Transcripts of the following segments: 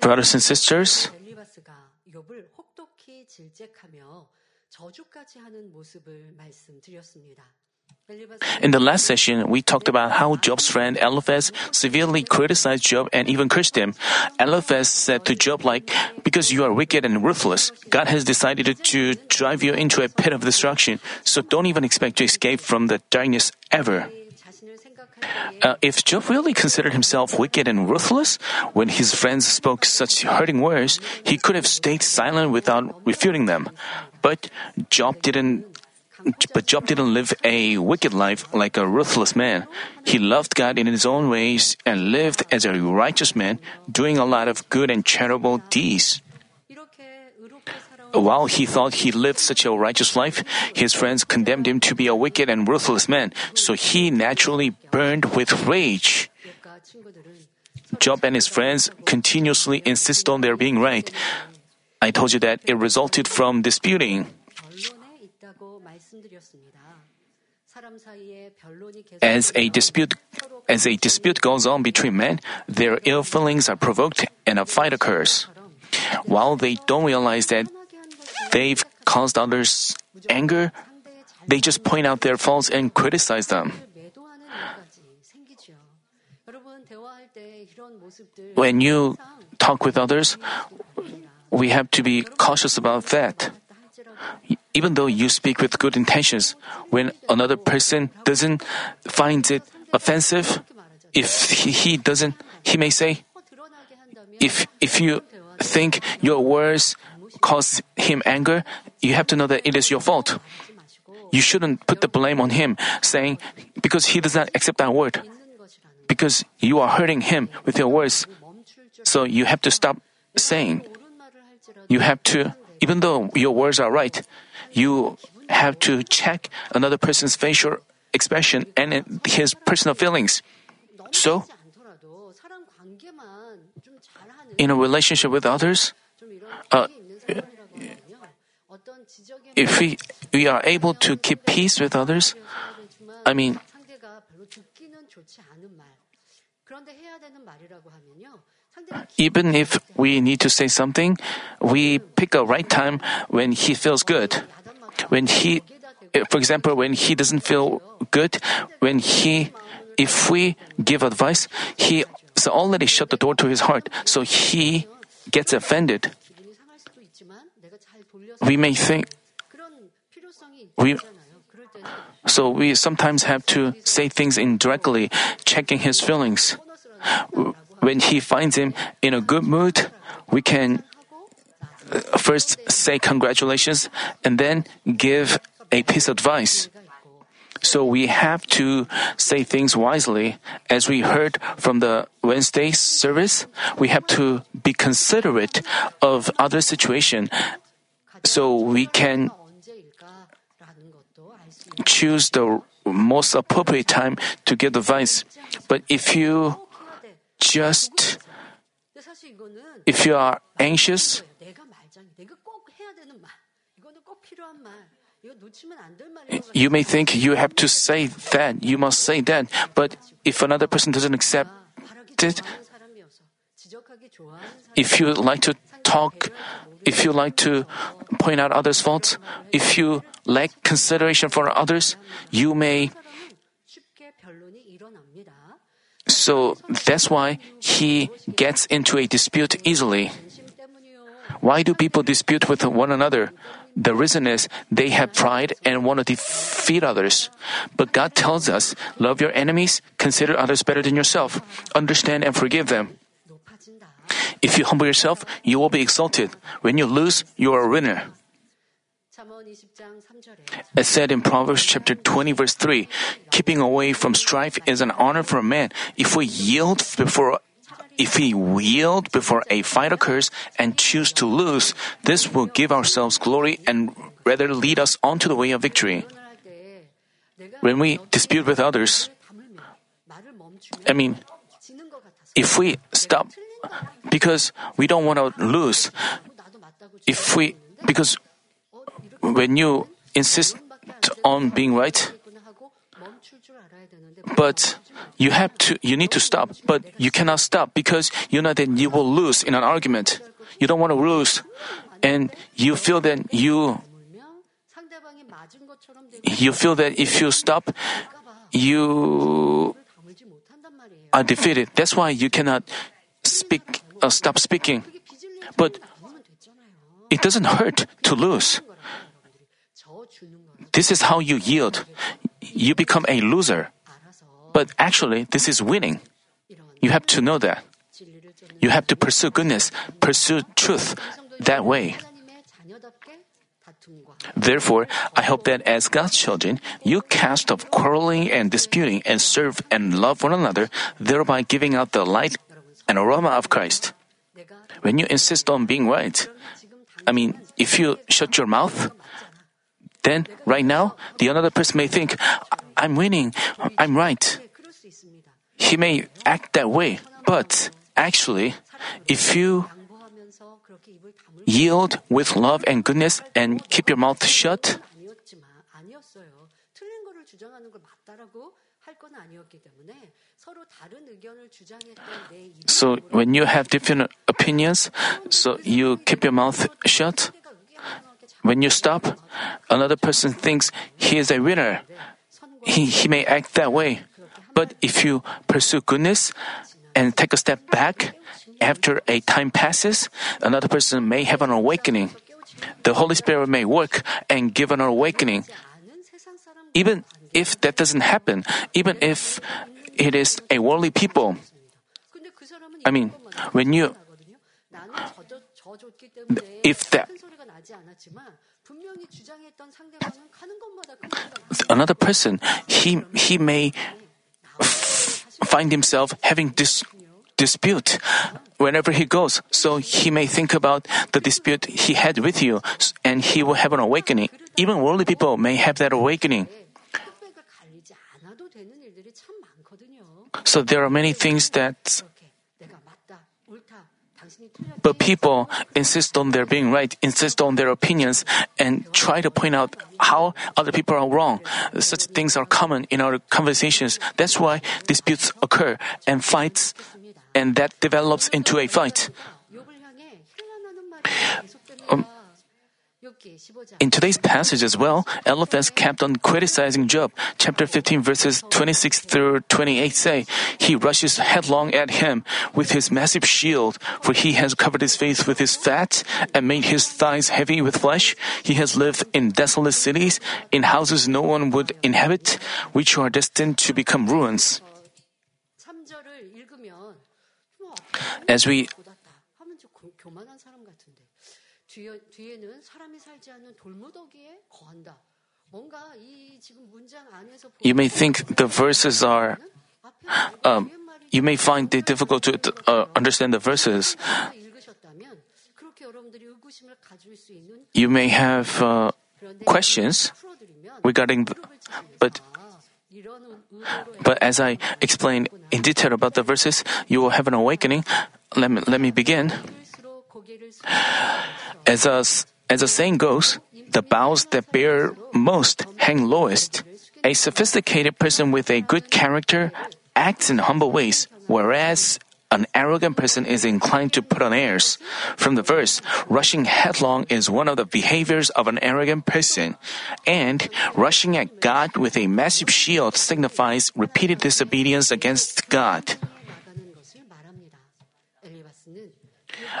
Brothers and sisters, in the last session, we talked about how Job's friend Eliphaz severely criticized Job and even cursed him. Eliphaz said to Job, like, because you are wicked and ruthless, God has decided to drive you into a pit of destruction, so don't even expect to escape from the darkness ever. Uh, if Job really considered himself wicked and ruthless, when his friends spoke such hurting words, he could have stayed silent without refuting them. But Job didn't. But Job didn't live a wicked life like a ruthless man. He loved God in his own ways and lived as a righteous man, doing a lot of good and charitable deeds while he thought he lived such a righteous life, his friends condemned him to be a wicked and ruthless man, so he naturally burned with rage. Job and his friends continuously insist on their being right. I told you that it resulted from disputing. As a dispute as a dispute goes on between men, their ill feelings are provoked and a fight occurs. While they don't realize that they've caused others anger, they just point out their faults and criticize them. When you talk with others, we have to be cautious about that. Even though you speak with good intentions, when another person doesn't find it offensive, if he doesn't, he may say, if, if you think your words cause him anger, you have to know that it is your fault. You shouldn't put the blame on him, saying, because he does not accept that word. Because you are hurting him with your words. So you have to stop saying. You have to, even though your words are right, you have to check another person's facial expression and his personal feelings. So, in a relationship with others, uh, if we, we are able to keep peace with others, I mean, even if we need to say something, we pick a right time when he feels good. When he, for example, when he doesn't feel good, when he, if we give advice, he has already shut the door to his heart, so he gets offended we may think we so we sometimes have to say things indirectly, checking his feelings. When he finds him in a good mood, we can uh, first say congratulations and then give a piece of advice. So we have to say things wisely. As we heard from the Wednesday service, we have to be considerate of other situation so we can choose the most appropriate time to get advice. But if you just, if you are anxious, you may think you have to say that, you must say that, but if another person doesn't accept it, if you like to talk if you like to point out others' faults, if you lack consideration for others, you may. So that's why he gets into a dispute easily. Why do people dispute with one another? The reason is they have pride and want to defeat others. But God tells us, love your enemies, consider others better than yourself, understand and forgive them. If you humble yourself, you will be exalted. When you lose, you are a winner. As said in Proverbs chapter 20 verse 3, keeping away from strife is an honor for a man. If we yield before if we yield before a fight occurs and choose to lose, this will give ourselves glory and rather lead us onto the way of victory. When we dispute with others, I mean, if we stop because we don't want to lose. If we, because when you insist on being right, but you have to, you need to stop, but you cannot stop because you know that you will lose in an argument. You don't want to lose, and you feel that you, you feel that if you stop, you are defeated. That's why you cannot speak, uh, stop speaking. But it doesn't hurt to lose. This is how you yield. You become a loser. But actually, this is winning. You have to know that. You have to pursue goodness, pursue truth that way. Therefore, I hope that as God's children, you cast off quarreling and disputing and serve and love one another, thereby giving out the light an aroma of Christ. When you insist on being right, I mean, if you shut your mouth, then right now, the another person may think, I'm winning, I'm right. He may act that way, but actually, if you yield with love and goodness and keep your mouth shut, So when you have different opinions, so you keep your mouth shut. When you stop, another person thinks he is a winner. He, he may act that way. But if you pursue goodness and take a step back, after a time passes, another person may have an awakening. The Holy Spirit may work and give an awakening. Even if that doesn't happen, even if it is a worldly people. I mean, when you if that another person he he may f- find himself having this dispute whenever he goes. So he may think about the dispute he had with you and he will have an awakening. Even worldly people may have that awakening. So there are many things that. But people insist on their being right, insist on their opinions, and try to point out how other people are wrong. Such things are common in our conversations. That's why disputes occur and fights, and that develops into a fight. In today's passage as well, Eliphaz kept on criticizing Job. Chapter 15 verses 26 through 28 say, He rushes headlong at him with his massive shield, for he has covered his face with his fat and made his thighs heavy with flesh. He has lived in desolate cities, in houses no one would inhabit, which are destined to become ruins. As we you may think the verses are, um, you may find it difficult to uh, understand the verses. You may have uh, questions regarding, the, but but as I explain in detail about the verses, you will have an awakening. Let me, let me begin. As us as the saying goes, the boughs that bear most hang lowest. A sophisticated person with a good character acts in humble ways, whereas an arrogant person is inclined to put on airs. From the verse, rushing headlong is one of the behaviors of an arrogant person, and rushing at God with a massive shield signifies repeated disobedience against God.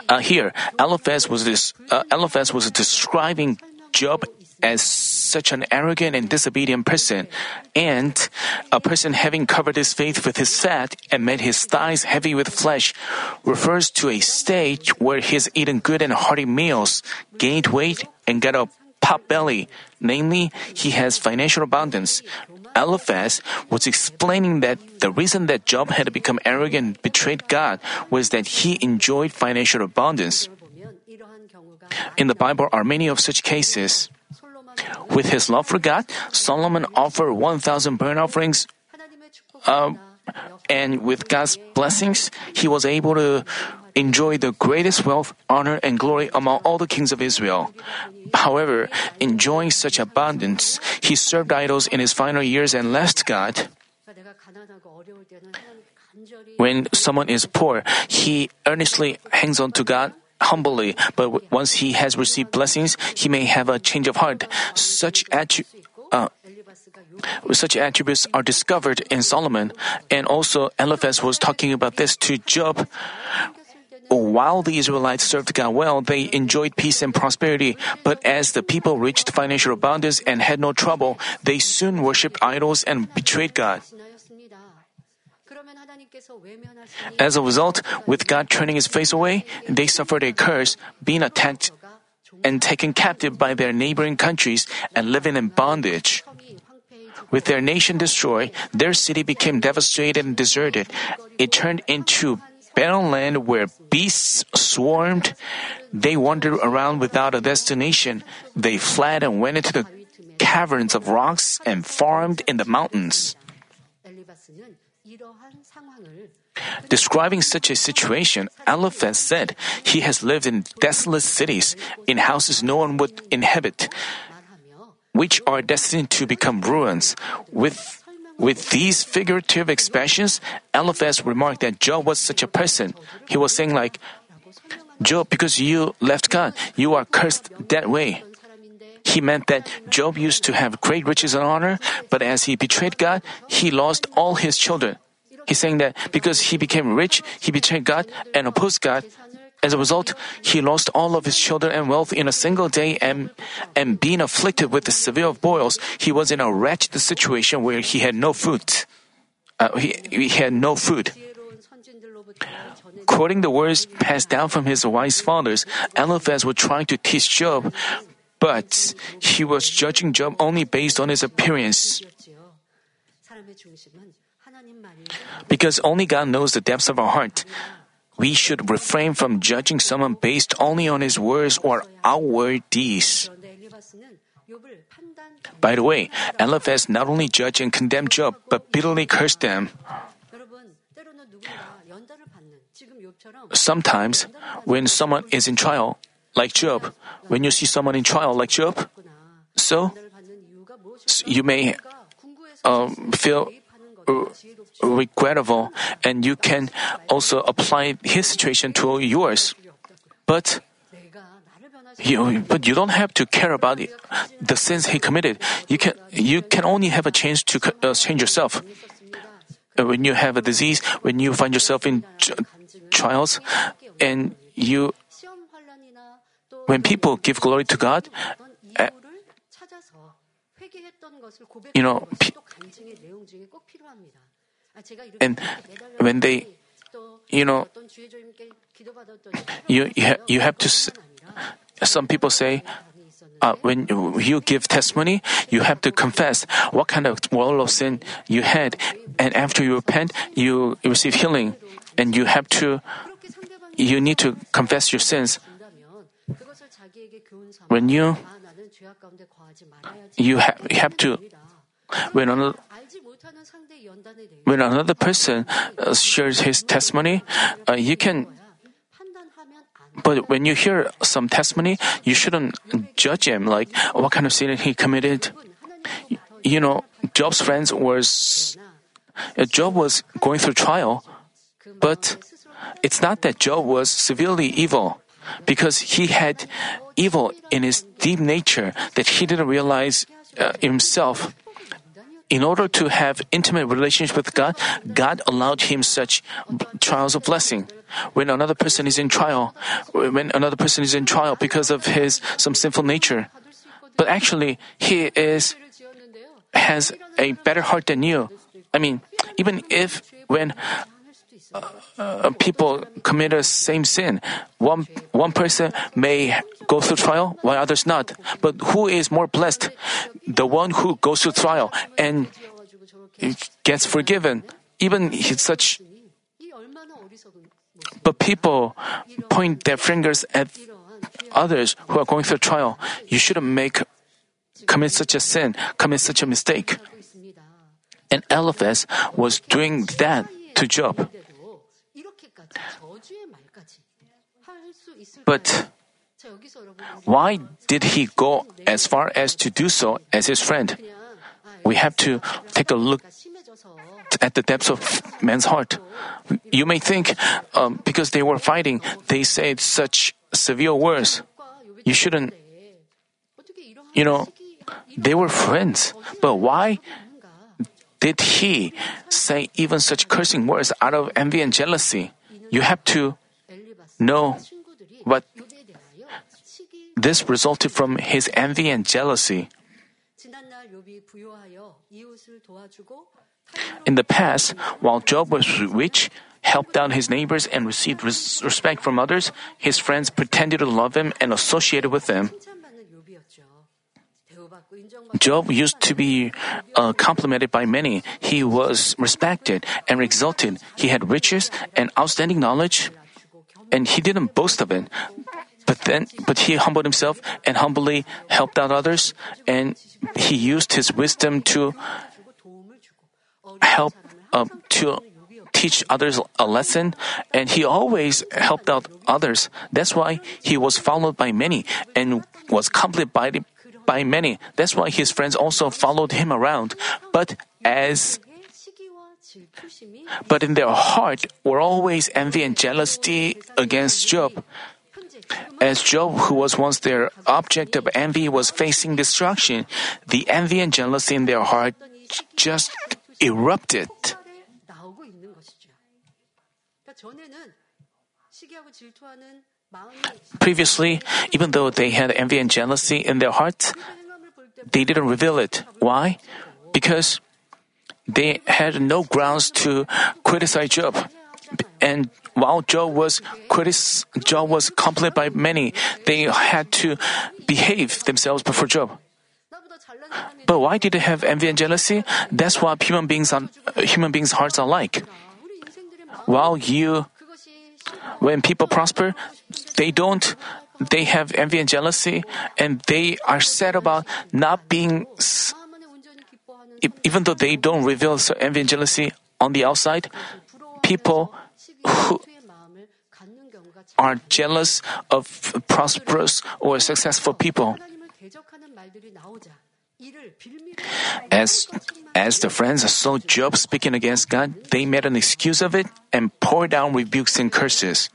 Uh, here, Eliphaz was uh, Eliphaz was describing Job as such an arrogant and disobedient person, and a person having covered his face with his fat and made his thighs heavy with flesh refers to a stage where he has eaten good and hearty meals, gained weight, and got a pot belly. Namely, he has financial abundance. Eliphaz was explaining that the reason that Job had become arrogant and betrayed God was that he enjoyed financial abundance. In the Bible are many of such cases. With his love for God, Solomon offered 1,000 burnt offerings, uh, and with God's blessings, he was able to enjoy the greatest wealth, honor, and glory among all the kings of Israel. However, enjoying such abundance, he served idols in his final years and left God. When someone is poor, he earnestly hangs on to God humbly, but once he has received blessings, he may have a change of heart. Such attributes. Uh, such attributes are discovered in Solomon, and also Eliphaz was talking about this to Job. While the Israelites served God well, they enjoyed peace and prosperity. But as the people reached financial abundance and had no trouble, they soon worshipped idols and betrayed God. As a result, with God turning his face away, they suffered a curse, being attacked and taken captive by their neighboring countries and living in bondage. With their nation destroyed, their city became devastated and deserted. It turned into barren land where beasts swarmed. They wandered around without a destination. They fled and went into the caverns of rocks and farmed in the mountains. Describing such a situation, Eliphaz said, He has lived in desolate cities, in houses no one would inhabit, which are destined to become ruins. With with these figurative expressions, Eliphaz remarked that Job was such a person. He was saying like, Job, because you left God, you are cursed that way. He meant that Job used to have great riches and honor, but as he betrayed God, he lost all his children. He's saying that because he became rich, he betrayed God and opposed God, as a result, he lost all of his children and wealth in a single day and, and being afflicted with the severe boils, he was in a wretched situation where he had no food. Uh, he, he had no food. Quoting the words passed down from his wise fathers, Eliphaz was trying to teach Job, but he was judging Job only based on his appearance. Because only God knows the depths of our heart we should refrain from judging someone based only on his words or outward deeds. By the way, Eliphaz not only judged and condemned Job, but bitterly cursed them. Sometimes, when someone is in trial, like Job, when you see someone in trial, like Job, so you may uh, feel regrettable, and you can also apply his situation to yours. But you, but you don't have to care about the sins he committed. You can you can only have a chance to uh, change yourself. Uh, when you have a disease, when you find yourself in trials, and you, when people give glory to God you know, and when they, you know, you, you, have to, some people say, uh, when you give testimony, you have to confess what kind of wall of sin you had. And after you repent, you receive healing. And you have to, you need to confess your sins. When you you have, you have to when another, when another person uh, shares his testimony, uh, you can. But when you hear some testimony, you shouldn't judge him like what kind of sin he committed. You know, Job's friends was uh, Job was going through trial, but it's not that Job was severely evil because he had evil in his deep nature that he didn't realize uh, himself. In order to have intimate relationship with God, God allowed him such trials of blessing. When another person is in trial, when another person is in trial because of his some sinful nature, but actually he is has a better heart than you. I mean, even if when uh, people commit the same sin. One, one person may go through trial, while others not. But who is more blessed? The one who goes through trial and gets forgiven, even such. But people point their fingers at others who are going through trial. You shouldn't make commit such a sin, commit such a mistake. And Eliphaz was doing that to Job. But why did he go as far as to do so as his friend? We have to take a look at the depths of man's heart. You may think, um, because they were fighting, they said such severe words. You shouldn't, you know, they were friends. But why did he say even such cursing words out of envy and jealousy? You have to know this resulted from his envy and jealousy. In the past, while Job was rich, helped out his neighbors, and received res- respect from others, his friends pretended to love him and associated with him. Job used to be uh, complimented by many. He was respected and exalted. He had riches and outstanding knowledge, and he didn't boast of it. But then, but he humbled himself and humbly helped out others, and he used his wisdom to help uh, to teach others a lesson, and he always helped out others. That's why he was followed by many and was completed by, by many. That's why his friends also followed him around. But as but in their heart were always envy and jealousy against Job. As Job, who was once their object of envy, was facing destruction, the envy and jealousy in their heart just erupted. Previously, even though they had envy and jealousy in their hearts, they didn't reveal it. Why? Because they had no grounds to criticize Job. And while Job was critic- Job was complained by many, they had to behave themselves before Job. But why did they have envy and jealousy? That's what human beings are, human beings' hearts are like. While you, when people prosper, they don't. They have envy and jealousy, and they are sad about not being. Even though they don't reveal envy and jealousy on the outside, people who are jealous of prosperous or successful people. As, as the friends saw Job speaking against God, they made an excuse of it and poured down rebukes and curses.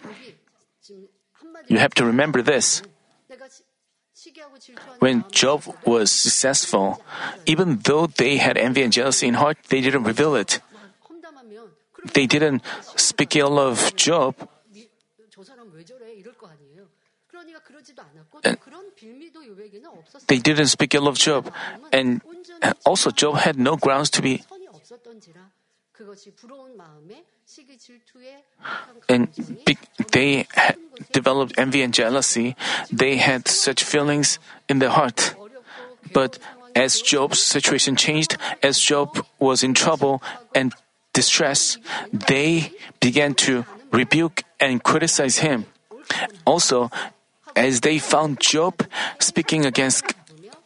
You have to remember this. When Job was successful, even though they had envy and jealousy in heart, they didn't reveal it they didn't speak ill of Job. And they didn't speak ill of Job. And also, Job had no grounds to be. And they developed envy and jealousy. They had such feelings in their heart. But as Job's situation changed, as Job was in trouble and distress, they began to rebuke and criticize him. Also, as they found Job speaking against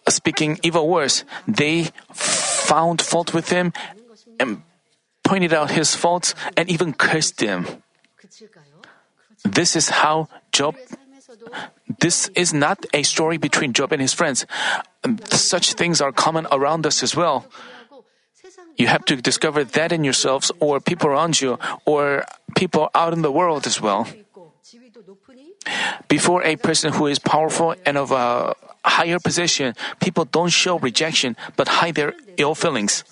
speaking evil words, they found fault with him and pointed out his faults and even cursed him. This is how Job this is not a story between Job and his friends. Such things are common around us as well. You have to discover that in yourselves or people around you or people out in the world as well. Before a person who is powerful and of a higher position, people don't show rejection but hide their ill feelings.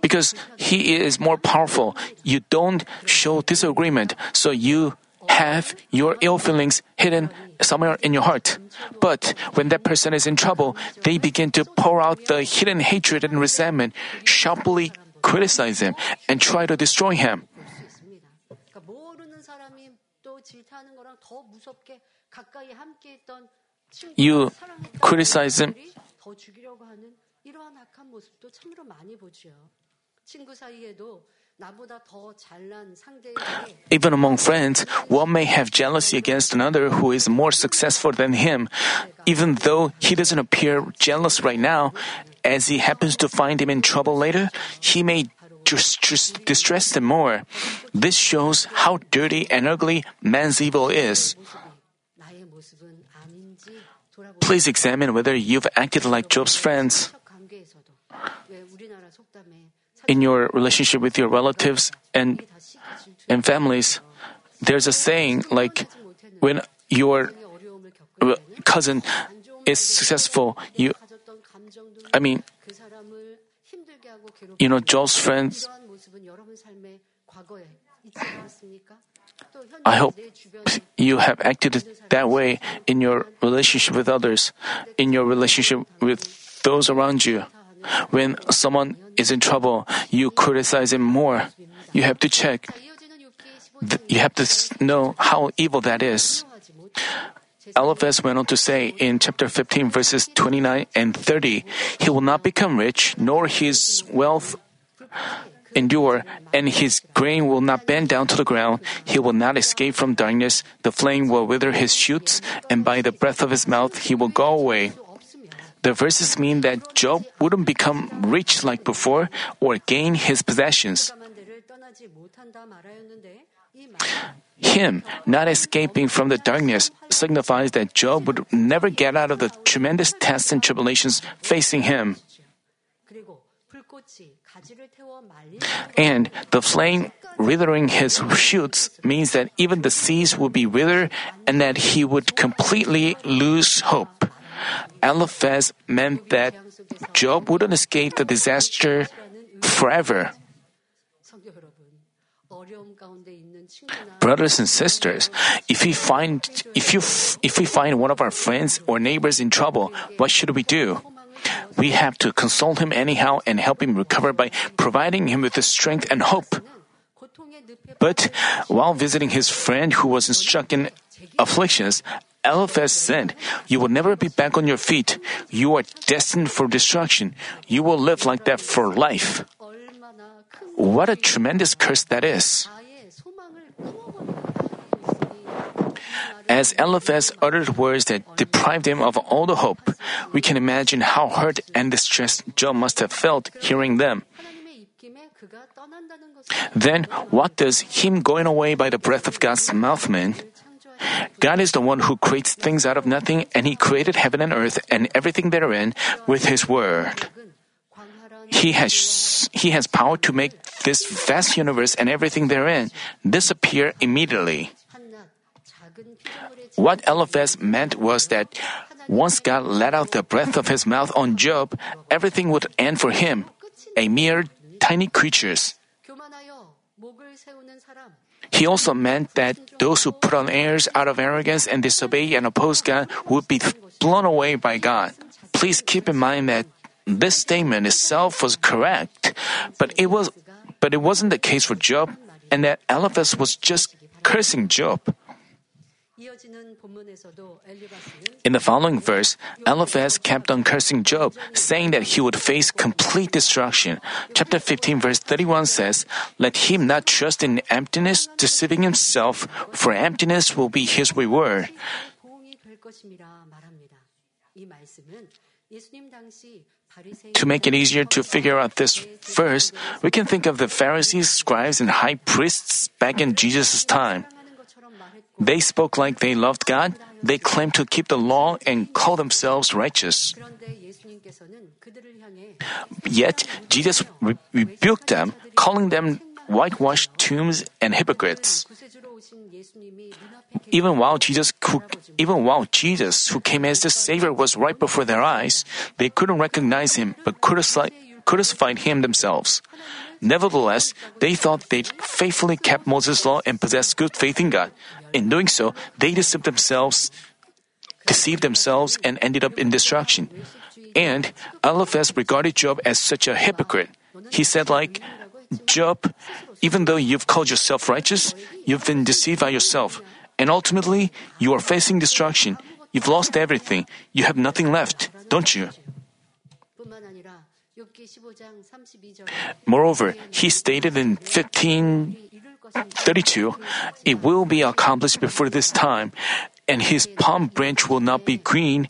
Because he is more powerful, you don't show disagreement, so you have your ill feelings hidden somewhere in your heart. But when that person is in trouble, they begin to pour out the hidden hatred and resentment, sharply criticize him, and try to destroy him. You criticize him. Even among friends, one may have jealousy against another who is more successful than him, even though he doesn't appear jealous right now. As he happens to find him in trouble later, he may just, just distress him more. This shows how dirty and ugly man's evil is. Please examine whether you've acted like Job's friends in your relationship with your relatives and and families, there's a saying like when your cousin is successful, you I mean you know Job's friends I hope you have acted that way in your relationship with others, in your relationship with those around you. When someone is in trouble, you criticize him more. You have to check. You have to know how evil that is. Eliphaz went on to say in chapter 15, verses 29 and 30, He will not become rich, nor his wealth endure, and his grain will not bend down to the ground. He will not escape from darkness. The flame will wither his shoots, and by the breath of his mouth he will go away. The verses mean that Job wouldn't become rich like before or gain his possessions. Him not escaping from the darkness signifies that Job would never get out of the tremendous tests and tribulations facing him. And the flame withering his shoots means that even the seas would be withered and that he would completely lose hope. Eliphaz meant that Job wouldn't escape the disaster forever. Brothers and sisters, if we find if you if we find one of our friends or neighbors in trouble, what should we do? We have to console him anyhow and help him recover by providing him with the strength and hope. But while visiting his friend who was struck in afflictions, Eliphaz said, You will never be back on your feet. You are destined for destruction. You will live like that for life. What a tremendous curse that is. As Eliphaz uttered words that deprived him of all the hope, we can imagine how hurt and distressed Job must have felt hearing them. Then, what does him going away by the breath of God's mouth mean? God is the one who creates things out of nothing, and He created heaven and earth and everything therein with His word. He has, he has power to make this vast universe and everything therein disappear immediately. What Eliphaz meant was that once God let out the breath of his mouth on Job, everything would end for him, a mere tiny creatures. He also meant that those who put on airs out of arrogance and disobey and oppose God would be blown away by God. Please keep in mind that this statement itself was correct, but it was but it wasn't the case for Job, and that Eliphaz was just cursing Job. In the following verse, Eliphaz kept on cursing Job, saying that he would face complete destruction. Chapter 15, verse 31 says, Let him not trust in emptiness, deceiving himself, for emptiness will be his reward. To make it easier to figure out this verse, we can think of the Pharisees, scribes, and high priests back in Jesus' time. They spoke like they loved God, they claimed to keep the law and call themselves righteous. Yet, Jesus rebuked them, calling them whitewashed tombs and hypocrites. Even while Jesus, even while Jesus, who came as the Savior, was right before their eyes, they couldn't recognize him, but crucified him themselves. Nevertheless, they thought they faithfully kept Moses' law and possessed good faith in God. In doing so, they deceived themselves, deceived themselves, and ended up in destruction. And Eliphaz regarded Job as such a hypocrite. He said, like, Job, even though you've called yourself righteous, you've been deceived by yourself. And ultimately, you are facing destruction. You've lost everything. You have nothing left, don't you? Moreover, he stated in 1532, It will be accomplished before this time, and his palm branch will not be green.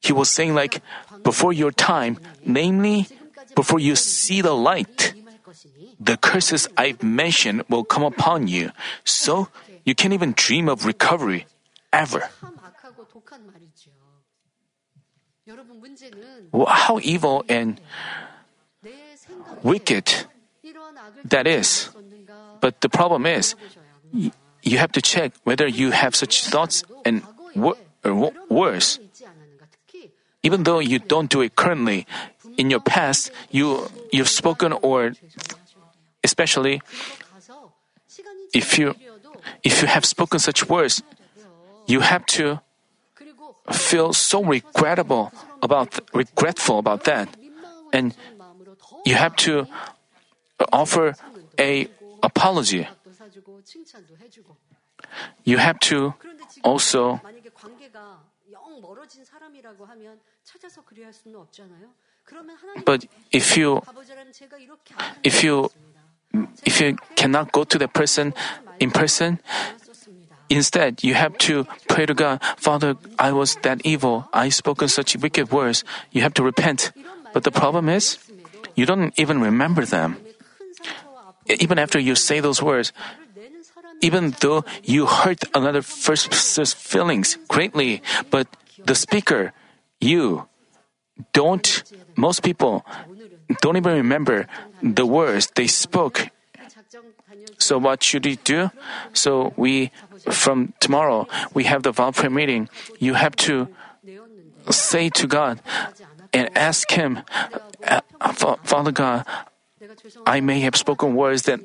He was saying, like, before your time, namely, before you see the light, the curses I've mentioned will come upon you, so you can't even dream of recovery, ever. how evil and wicked that is. But the problem is, you have to check whether you have such thoughts and wor- worse. Even though you don't do it currently, in your past, you, you've spoken or especially if you, if you have spoken such words, you have to feel so regrettable about regretful about that, and you have to offer a apology. You have to also but if you if you if you cannot go to the person in person Instead, you have to pray to God, Father, I was that evil. I spoke such wicked words. You have to repent. But the problem is, you don't even remember them. Even after you say those words, even though you hurt another person's feelings greatly, but the speaker, you, don't, most people don't even remember the words they spoke so what should we do? So we, from tomorrow, we have the vow prayer meeting. You have to say to God and ask Him, uh, Father God, I may have spoken words that,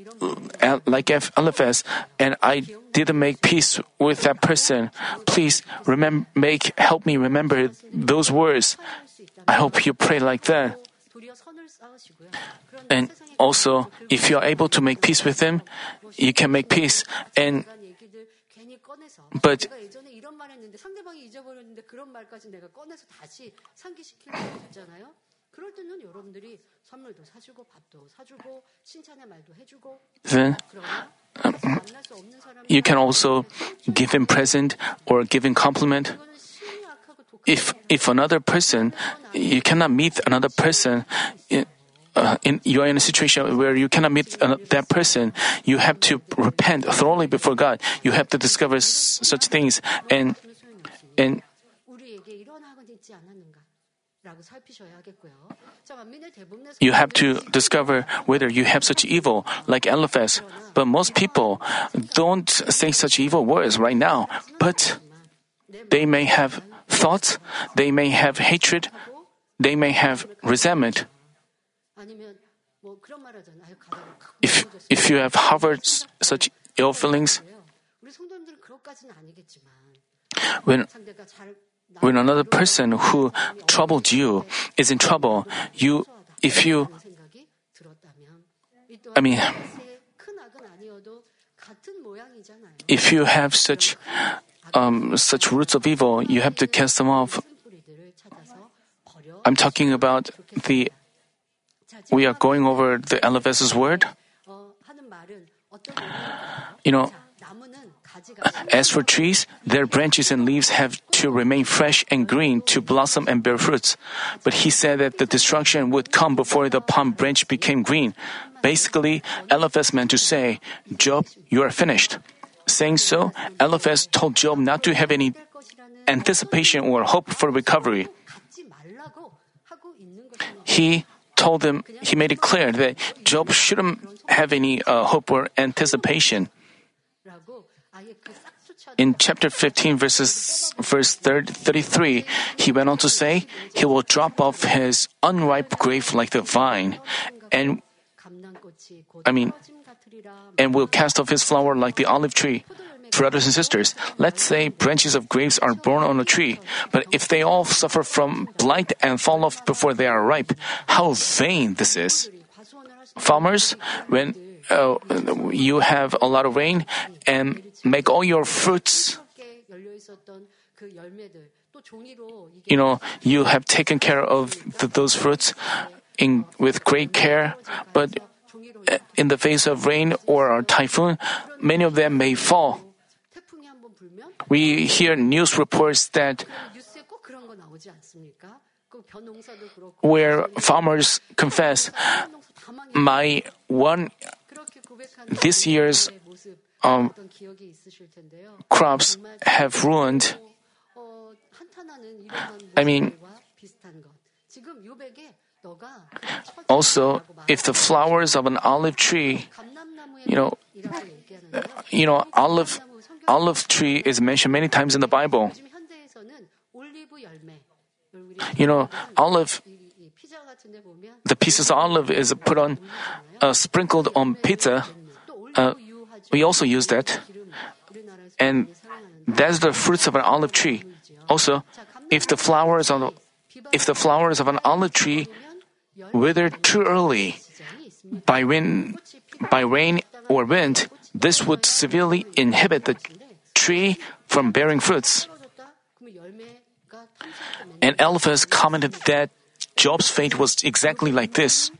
uh, like Eliphaz, and I didn't make peace with that person. Please remember, make help me remember those words. I hope you pray like that. And also, if you are able to make peace with them, you can make peace. And but then um, you can also give him present or give him compliment. If if another person, you cannot meet another person. It, uh, in, you are in a situation where you cannot meet uh, that person, you have to repent thoroughly before God. You have to discover s- such things and and. You have to discover whether you have such evil, like Eliphaz. But most people don't say such evil words right now. But they may have thoughts, they may have hatred, they may have resentment. If, if you have harbored such ill feelings, when, when another person who troubled you is in trouble, you, if you, I mean, if you have such, um, such roots of evil, you have to cast them off. I'm talking about the we are going over the Eliphaz's word, you know, as for trees, their branches and leaves have to remain fresh and green to blossom and bear fruits. But he said that the destruction would come before the palm branch became green. Basically, Eliphaz meant to say, Job, you are finished. Saying so, Eliphaz told Job not to have any anticipation or hope for recovery. He told him, he made it clear that Job shouldn't have any uh, hope or anticipation. In chapter 15, verses, verse 33, he went on to say, He will drop off his unripe grape like the vine, and I mean, and will cast off his flower like the olive tree. Brothers and sisters, let's say branches of grapes are born on a tree, but if they all suffer from blight and fall off before they are ripe, how vain this is. Farmers, when uh, you have a lot of rain and make all your fruits, you know, you have taken care of the, those fruits in, with great care, but uh, in the face of rain or a typhoon, many of them may fall. We hear news reports that where farmers confess, my one this year's um, crops have ruined. I mean, also, if the flowers of an olive tree, you know, you know, olive olive tree is mentioned many times in the Bible. You know, olive, the pieces of olive is put on, uh, sprinkled on pizza. Uh, we also use that. And that's the fruits of an olive tree. Also, if the flowers on, if the flowers of an olive tree wither too early by wind, by rain or wind, this would severely inhibit the tree from bearing fruits. And Eliphaz commented that Job's fate was exactly like this.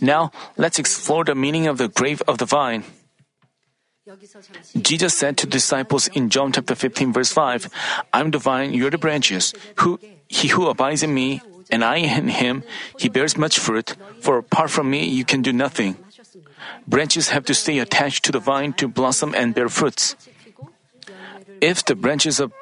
Now, let's explore the meaning of the grave of the vine. Jesus said to disciples in John chapter 15 verse 5, I'm the vine, you're the branches. Who, he who abides in me and I in him, he bears much fruit, for apart from me you can do nothing branches have to stay attached to the vine to blossom and bear fruits. If the branches of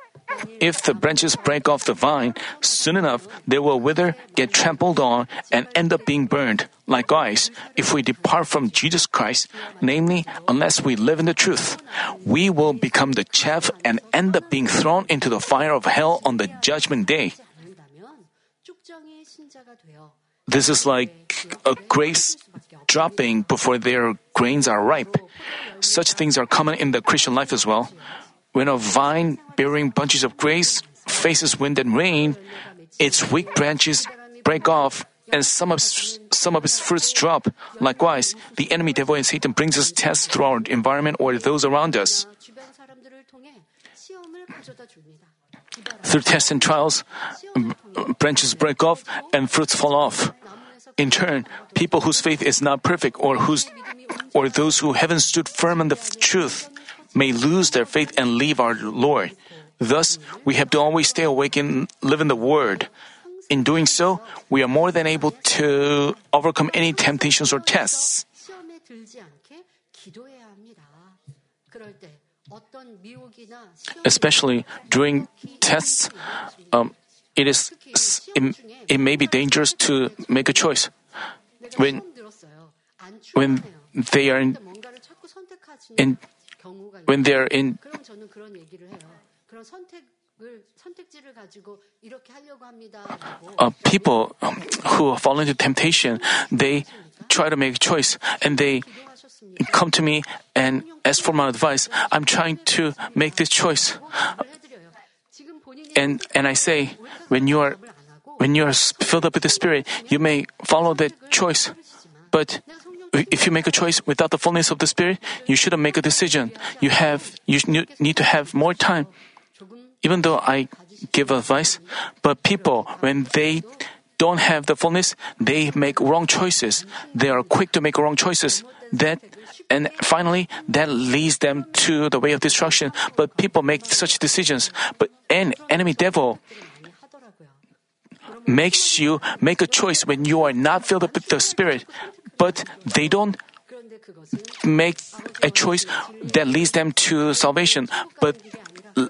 if the branches break off the vine, soon enough they will wither, get trampled on, and end up being burned. Likewise, if we depart from Jesus Christ, namely, unless we live in the truth, we will become the chaff and end up being thrown into the fire of hell on the judgment day. This is like a grace dropping before their grains are ripe. Such things are common in the Christian life as well. When a vine bearing bunches of grace faces wind and rain, its weak branches break off and some of, some of its fruits drop. Likewise, the enemy devil and Satan brings us tests through our environment or those around us. Through tests and trials, branches break off and fruits fall off. In turn, people whose faith is not perfect or whose or those who haven't stood firm on the truth may lose their faith and leave our Lord. Thus, we have to always stay awake and live in the Word. In doing so, we are more than able to overcome any temptations or tests. Especially during tests, um, it is it may be dangerous to make a choice when when they are in, in when they are in uh, people who fall into temptation, they try to make a choice and they come to me and ask for my advice. I'm trying to make this choice. And, and I say, when you are, when you are filled up with the Spirit, you may follow that choice. But if you make a choice without the fullness of the Spirit, you shouldn't make a decision. You have, you need to have more time. Even though I give advice, but people, when they don't have the fullness, they make wrong choices. They are quick to make wrong choices. That and finally that leads them to the way of destruction. But people make such decisions. But an enemy devil makes you make a choice when you are not filled up with the Spirit, but they don't make a choice that leads them to salvation, but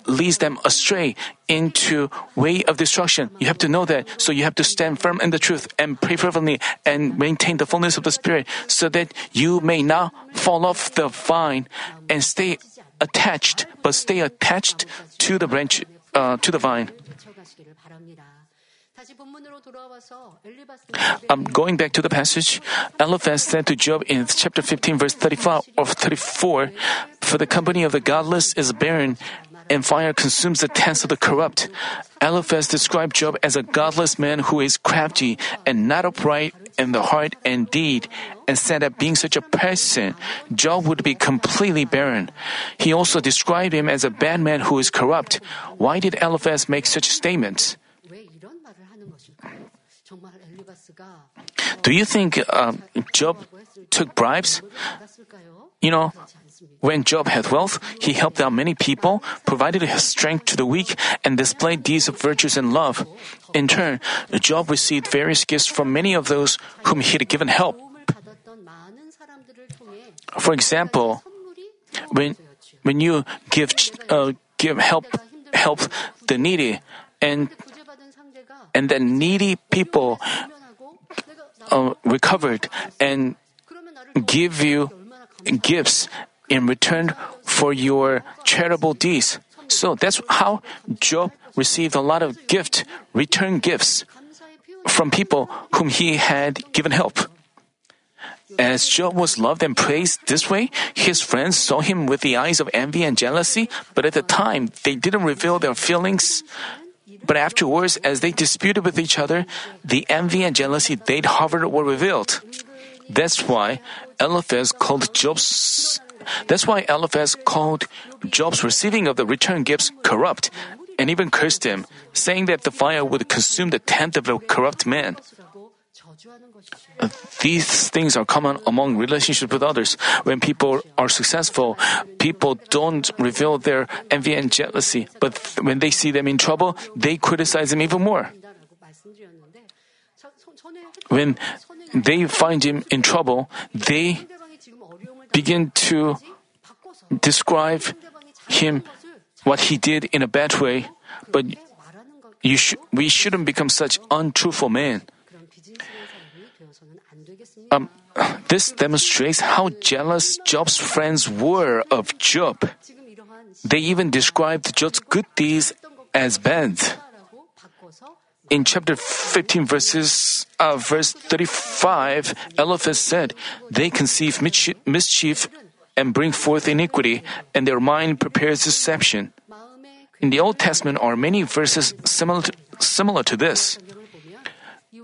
leads them astray into way of destruction. You have to know that. So you have to stand firm in the truth and pray fervently and maintain the fullness of the Spirit so that you may not fall off the vine and stay attached, but stay attached to the branch, uh, to the vine. I'm going back to the passage. Eliphaz said to Job in chapter 15, verse 35 or 34, For the company of the godless is barren, and fire consumes the tents of the corrupt. Eliphaz described Job as a godless man who is crafty and not upright in the heart and deed, and said that being such a person, Job would be completely barren. He also described him as a bad man who is corrupt. Why did Eliphaz make such statements? Do you think uh, Job took bribes? You know, when Job had wealth, he helped out many people, provided his strength to the weak, and displayed deeds of virtues and love. In turn, Job received various gifts from many of those whom he had given help. For example, when, when you give, uh, give help, help the needy, and, and the needy people uh, recovered and give you gifts in return for your charitable deeds. So that's how Job received a lot of gift, return gifts from people whom he had given help. As Job was loved and praised this way, his friends saw him with the eyes of envy and jealousy, but at the time they didn't reveal their feelings. But afterwards, as they disputed with each other, the envy and jealousy they'd harbored were revealed. That's why Eliphaz called Job's that's why Eliphaz called Job's receiving of the return gifts corrupt and even cursed him, saying that the fire would consume the tenth of a corrupt man. These things are common among relationships with others. When people are successful, people don't reveal their envy and jealousy, but when they see them in trouble, they criticize them even more. When they find him in trouble, they begin to describe him what he did in a bad way, but sh- we shouldn't become such untruthful men. Um, this demonstrates how jealous Job's friends were of Job. They even described Job's good deeds as bad. In chapter 15, verses, uh, verse 35, Eliphaz said, They conceive mischief and bring forth iniquity, and their mind prepares deception. In the Old Testament are many verses similar to, similar to this.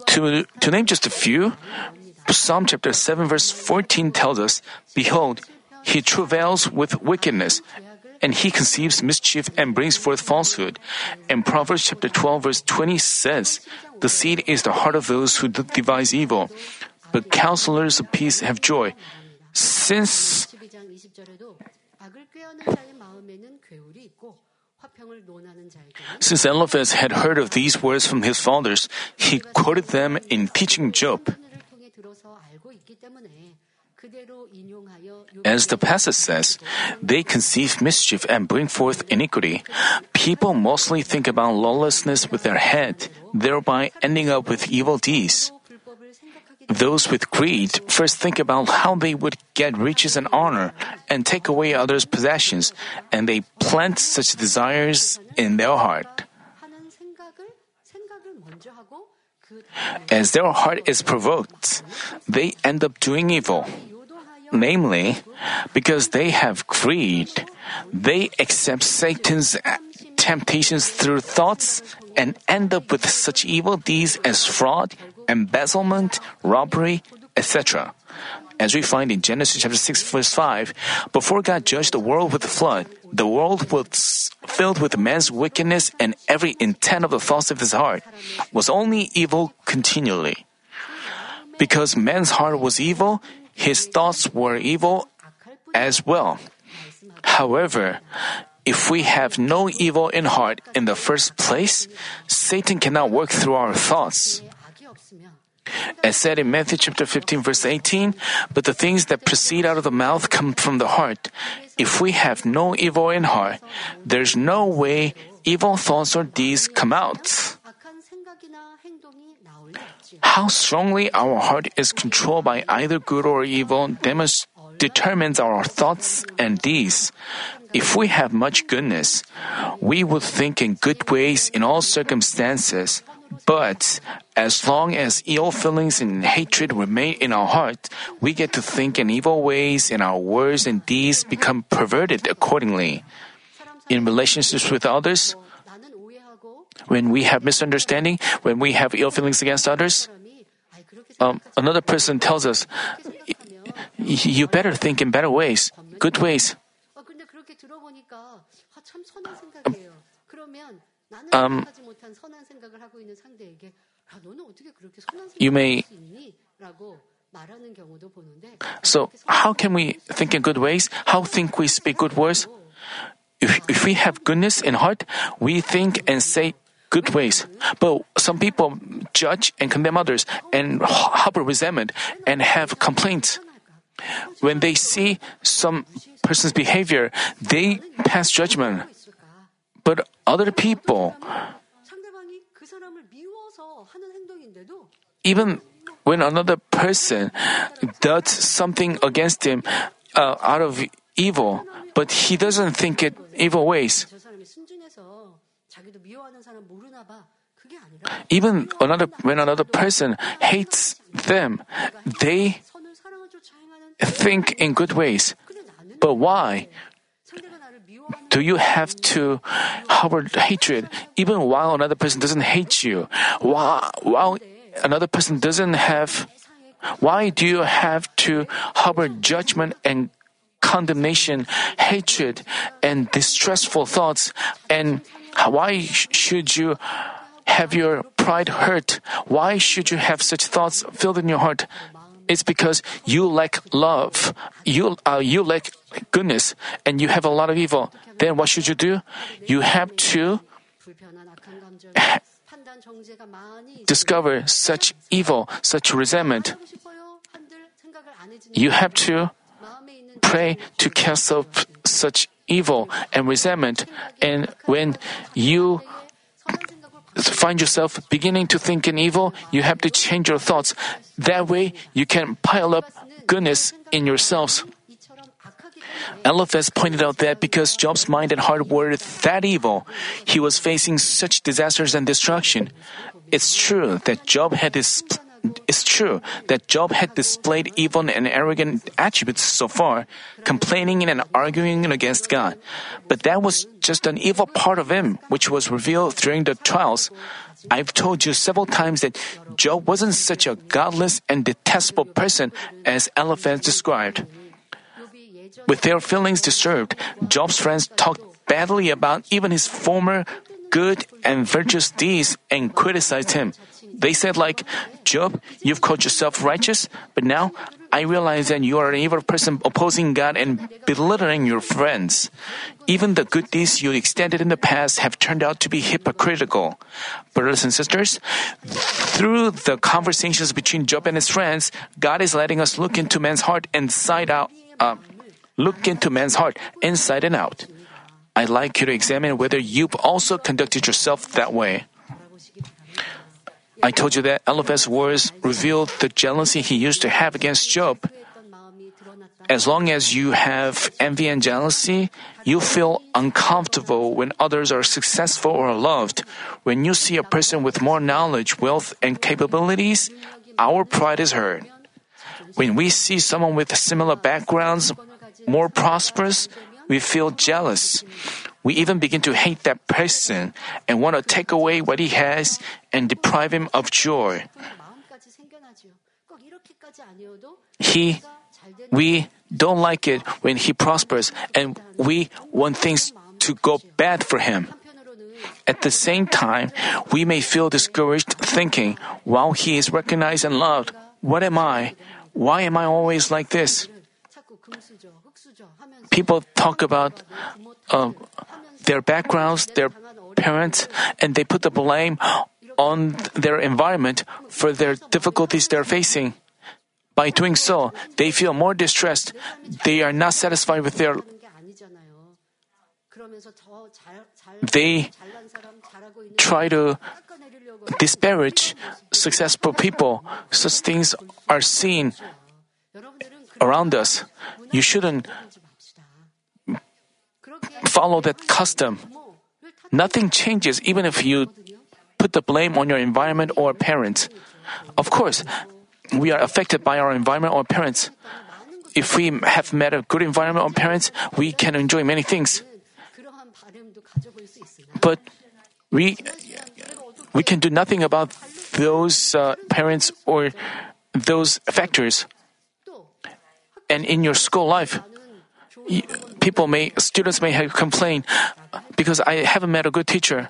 To, to name just a few, Psalm chapter 7, verse 14 tells us, Behold, he travails with wickedness, and he conceives mischief and brings forth falsehood. And Proverbs chapter 12 verse 20 says, The seed is the heart of those who devise evil, but counselors of peace have joy. Since since Eliphaz had heard of these words from his fathers, he quoted them in teaching Job. As the passage says, they conceive mischief and bring forth iniquity. People mostly think about lawlessness with their head, thereby ending up with evil deeds. Those with greed first think about how they would get riches and honor and take away others' possessions, and they plant such desires in their heart. As their heart is provoked, they end up doing evil. Namely, because they have greed, they accept Satan's temptations through thoughts and end up with such evil deeds as fraud, embezzlement, robbery, etc. As we find in Genesis chapter 6 verse 5, before God judged the world with the flood, the world was filled with man's wickedness and every intent of the thoughts of his heart was only evil continually. Because man's heart was evil, his thoughts were evil as well. However, if we have no evil in heart in the first place, Satan cannot work through our thoughts. As said in Matthew chapter 15 verse 18, but the things that proceed out of the mouth come from the heart. If we have no evil in heart, there's no way evil thoughts or deeds come out. How strongly our heart is controlled by either good or evil determines our thoughts and deeds. If we have much goodness, we will think in good ways in all circumstances. But as long as ill feelings and hatred remain in our heart, we get to think in evil ways and our words and deeds become perverted accordingly. In relationships with others, when we have misunderstanding, when we have ill feelings against others, um, another person tells us, you better think in better ways, good ways. Um, you may. So, how can we think in good ways? How think we speak good words? If, if we have goodness in heart, we think and say good ways. But some people judge and condemn others and harbor resentment and have complaints. When they see some person's behavior, they pass judgment. But other people, even when another person does something against him uh, out of evil, but he doesn't think it evil ways. Even another, when another person hates them, they think in good ways. But why do you have to harbor hatred even while another person doesn't hate you? While, while another person doesn't have, why do you have to harbor judgment and condemnation, hatred, and distressful thoughts and why should you have your pride hurt? Why should you have such thoughts filled in your heart? It's because you lack love. You, uh, you lack goodness and you have a lot of evil. Then what should you do? You have to discover such evil, such resentment. You have to pray to cast off such evil and resentment, and when you find yourself beginning to think in evil, you have to change your thoughts. That way, you can pile up goodness in yourselves. Eliphaz pointed out that because Job's mind and heart were that evil, he was facing such disasters and destruction. It's true that Job had his it's true that Job had displayed evil and arrogant attributes so far, complaining and arguing against God. But that was just an evil part of him, which was revealed during the trials. I've told you several times that Job wasn't such a godless and detestable person as Eliphaz described. With their feelings disturbed, Job's friends talked badly about even his former good and virtuous deeds and criticized him. They said like, Job, you've called yourself righteous, but now I realize that you are an evil person opposing God and belittling your friends. Even the good deeds you extended in the past have turned out to be hypocritical. Brothers and sisters, through the conversations between Job and his friends, God is letting us look into man's heart inside out. Uh, look into man's heart inside and out. I'd like you to examine whether you've also conducted yourself that way. I told you that Eliphaz's words revealed the jealousy he used to have against Job. As long as you have envy and jealousy, you feel uncomfortable when others are successful or loved. When you see a person with more knowledge, wealth, and capabilities, our pride is hurt. When we see someone with similar backgrounds, more prosperous, we feel jealous. We even begin to hate that person and want to take away what he has and deprive him of joy. He, we don't like it when he prospers and we want things to go bad for him. At the same time, we may feel discouraged thinking, while he is recognized and loved, what am I? Why am I always like this? People talk about uh, their backgrounds, their parents, and they put the blame on their environment for their difficulties they're facing. By doing so, they feel more distressed. They are not satisfied with their. They try to disparage successful people. Such things are seen around us. You shouldn't follow that custom. Nothing changes even if you put the blame on your environment or parents. Of course, we are affected by our environment or parents. If we have met a good environment or parents, we can enjoy many things. But we we can do nothing about those uh, parents or those factors. And in your school life, people may, students may have complained because I haven't met a good teacher.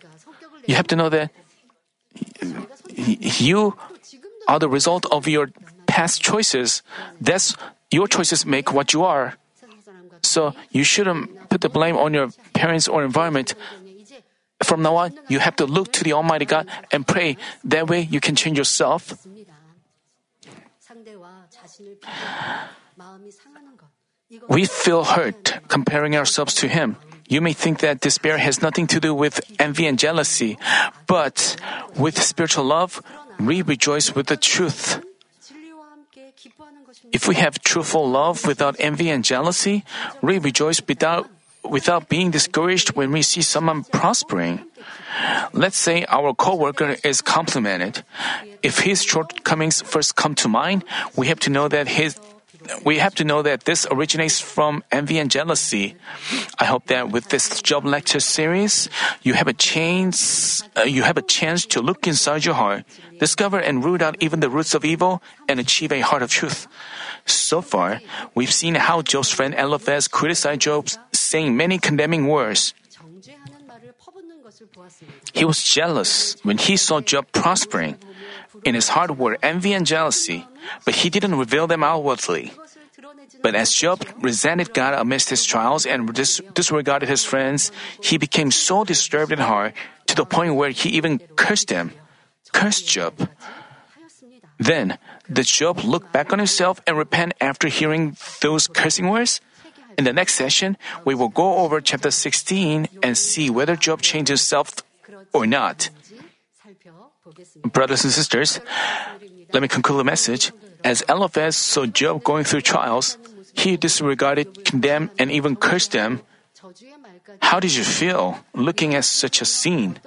You have to know that you are the result of your past choices. That's your choices make what you are. So you shouldn't put the blame on your parents or environment. From now on, you have to look to the Almighty God and pray. That way you can change yourself we feel hurt comparing ourselves to Him. You may think that despair has nothing to do with envy and jealousy, but with spiritual love, we rejoice with the truth. If we have truthful love without envy and jealousy, we rejoice without, without being discouraged when we see someone prospering. Let's say our coworker is complimented. If his shortcomings first come to mind, we have to know that his we have to know that this originates from envy and jealousy. I hope that with this job lecture series, you have a chance, uh, you have a chance to look inside your heart, discover and root out even the roots of evil, and achieve a heart of truth. So far, we've seen how Job's friend Eliphaz criticized Job, saying many condemning words. He was jealous when he saw Job prospering. In his heart were envy and jealousy but he didn't reveal them outwardly. But as Job resented God amidst his trials and dis- disregarded his friends, he became so disturbed in heart to the point where he even cursed them, cursed Job. Then, did Job look back on himself and repent after hearing those cursing words? In the next session, we will go over chapter 16 and see whether Job changed himself or not. Brothers and sisters, let me conclude the message. As Eliphaz saw Job going through trials, he disregarded, condemned, and even cursed them. How did you feel looking at such a scene?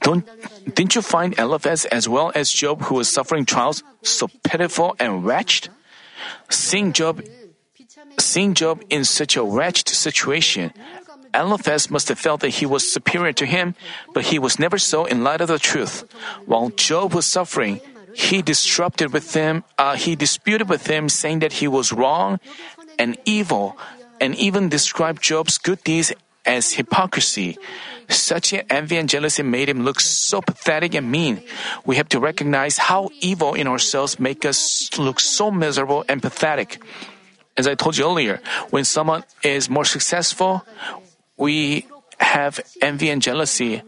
Don't, didn't you find Eliphaz as well as Job, who was suffering trials, so pitiful and wretched? Seeing Job, seeing Job in such a wretched situation, Eliphaz must have felt that he was superior to him, but he was never so in light of the truth. While Job was suffering, he disrupted with him, uh, he disputed with him, saying that he was wrong and evil, and even described Job's good deeds as hypocrisy. Such envy and jealousy made him look so pathetic and mean. We have to recognize how evil in ourselves make us look so miserable and pathetic. As I told you earlier, when someone is more successful, we have envy and jealousy.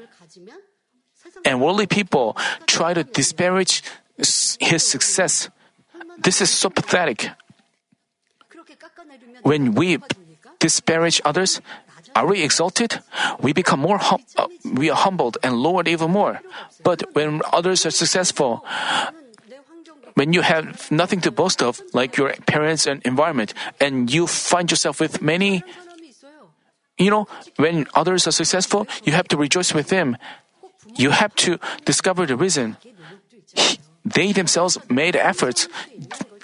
And worldly people try to disparage his success. This is so pathetic. When we disparage others, are we exalted? We become more hum- uh, we are humbled and lowered even more. But when others are successful, when you have nothing to boast of, like your parents and environment, and you find yourself with many you know, when others are successful, you have to rejoice with them. You have to discover the reason. He, they themselves made efforts,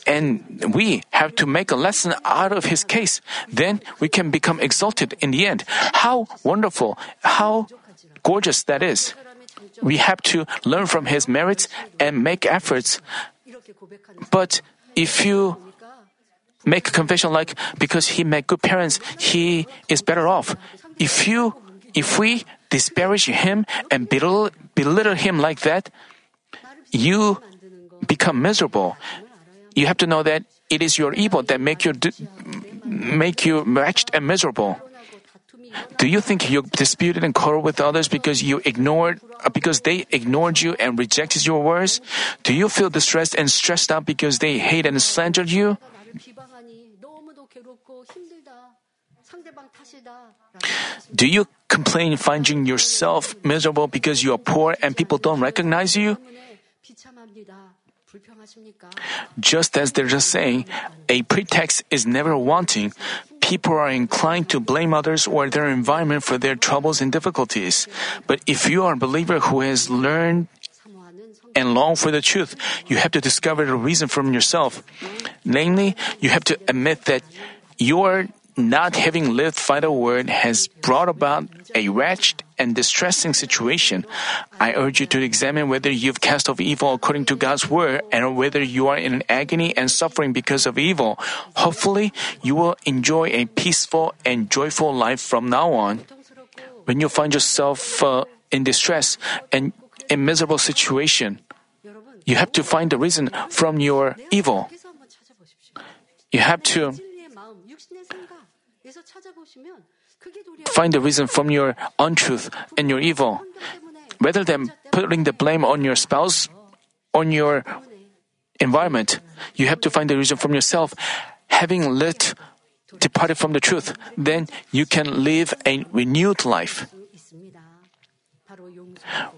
and we have to make a lesson out of his case. Then we can become exalted in the end. How wonderful, how gorgeous that is. We have to learn from his merits and make efforts. But if you make confession like because he met good parents, he is better off. If you, if we disparage him and belittle, belittle him like that, you become miserable. You have to know that it is your evil that make you make you wretched and miserable. Do you think you disputed and quarreled with others because you ignored because they ignored you and rejected your words? Do you feel distressed and stressed out because they hate and slandered you? Do you complain finding yourself miserable because you are poor and people don't recognize you? Just as they're just saying, a pretext is never wanting. People are inclined to blame others or their environment for their troubles and difficulties. But if you are a believer who has learned and long for the truth, you have to discover the reason from yourself. Namely, you have to admit that your not having lived by the word has brought about a wretched and distressing situation. I urge you to examine whether you've cast off evil according to God's word and whether you are in agony and suffering because of evil. Hopefully, you will enjoy a peaceful and joyful life from now on. When you find yourself uh, in distress and a miserable situation. You have to find the reason from your evil. You have to find the reason from your untruth and your evil. Rather than putting the blame on your spouse, on your environment, you have to find the reason from yourself. Having let departed from the truth, then you can live a renewed life.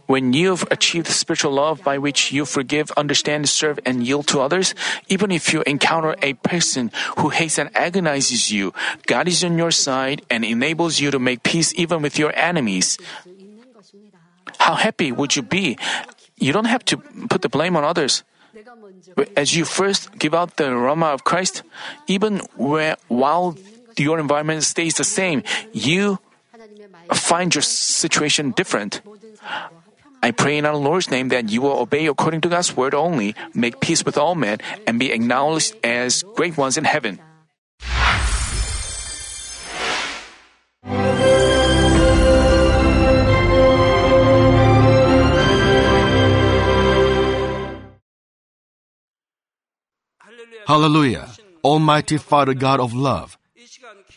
When you've achieved spiritual love by which you forgive, understand, serve, and yield to others, even if you encounter a person who hates and agonizes you, God is on your side and enables you to make peace even with your enemies. How happy would you be? You don't have to put the blame on others. As you first give out the aroma of Christ, even where, while your environment stays the same, you find your situation different. I pray in our Lord's name that you will obey according to God's word only, make peace with all men, and be acknowledged as great ones in heaven. Hallelujah! Almighty Father God of love,